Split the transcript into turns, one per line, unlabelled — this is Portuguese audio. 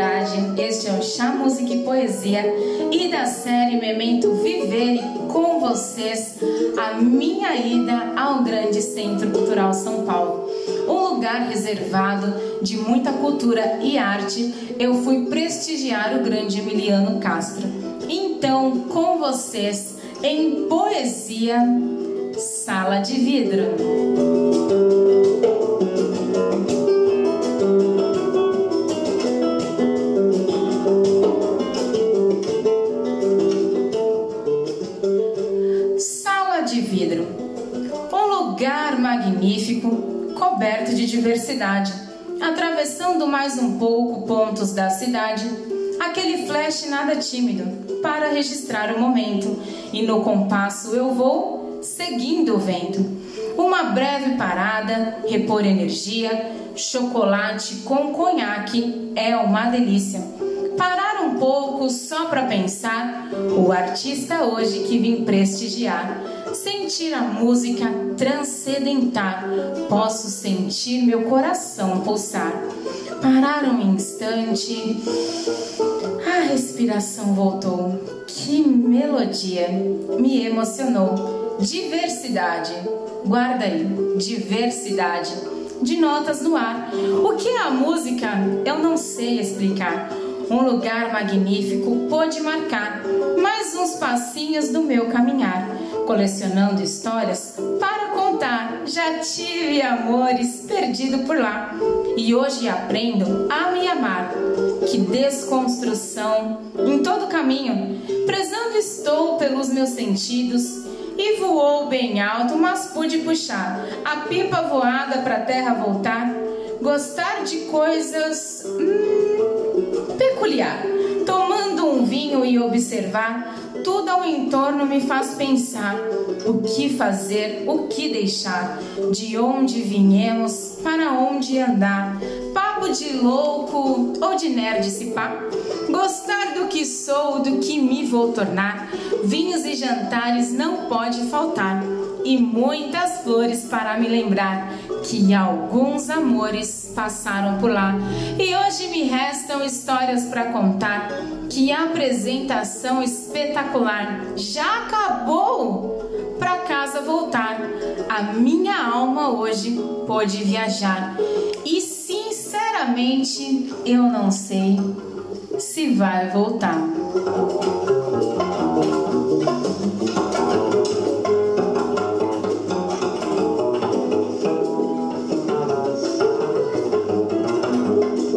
viagem. Este é o Chá Música e Poesia e da série Memento Viver com vocês a minha ida ao grande Centro Cultural São Paulo. Um lugar reservado de muita cultura e arte, eu fui prestigiar o grande Emiliano Castro. Então, com vocês, em poesia, Sala de Vidro. Magnífico, coberto de diversidade, atravessando mais um pouco pontos da cidade, aquele flash nada tímido para registrar o momento, e no compasso eu vou seguindo o vento. Uma breve parada, repor energia, chocolate com conhaque é uma delícia. Parar um pouco só para pensar, o artista hoje que vim prestigiar sentir a música transcendentar, posso sentir meu coração pulsar. Parar um instante, respiração voltou. Que melodia me emocionou. Diversidade, guarda aí, diversidade de notas no ar. O que é a música? Eu não sei explicar. Um lugar magnífico pôde marcar mais uns passinhos do meu caminhar colecionando histórias para contar. Já tive amores perdido por lá e hoje aprendo a me amar. Que desconstrução em todo caminho, prezando estou pelos meus sentidos. E voou bem alto, mas pude puxar a pipa voada para terra voltar. Gostar de coisas hum, peculiar, tomando um vinho e observar tudo ao entorno me faz pensar o que fazer, o que deixar, de onde viemos, para onde andar. De louco ou de nerd se pá. Gostar do que sou, do que me vou tornar. Vinhos e jantares não pode faltar. E muitas flores para me lembrar que alguns amores passaram por lá. E hoje me restam histórias para contar. Que apresentação espetacular! Já acabou! Para casa voltar. A minha alma hoje pôde viajar. E sinceramente, eu não sei se vai voltar.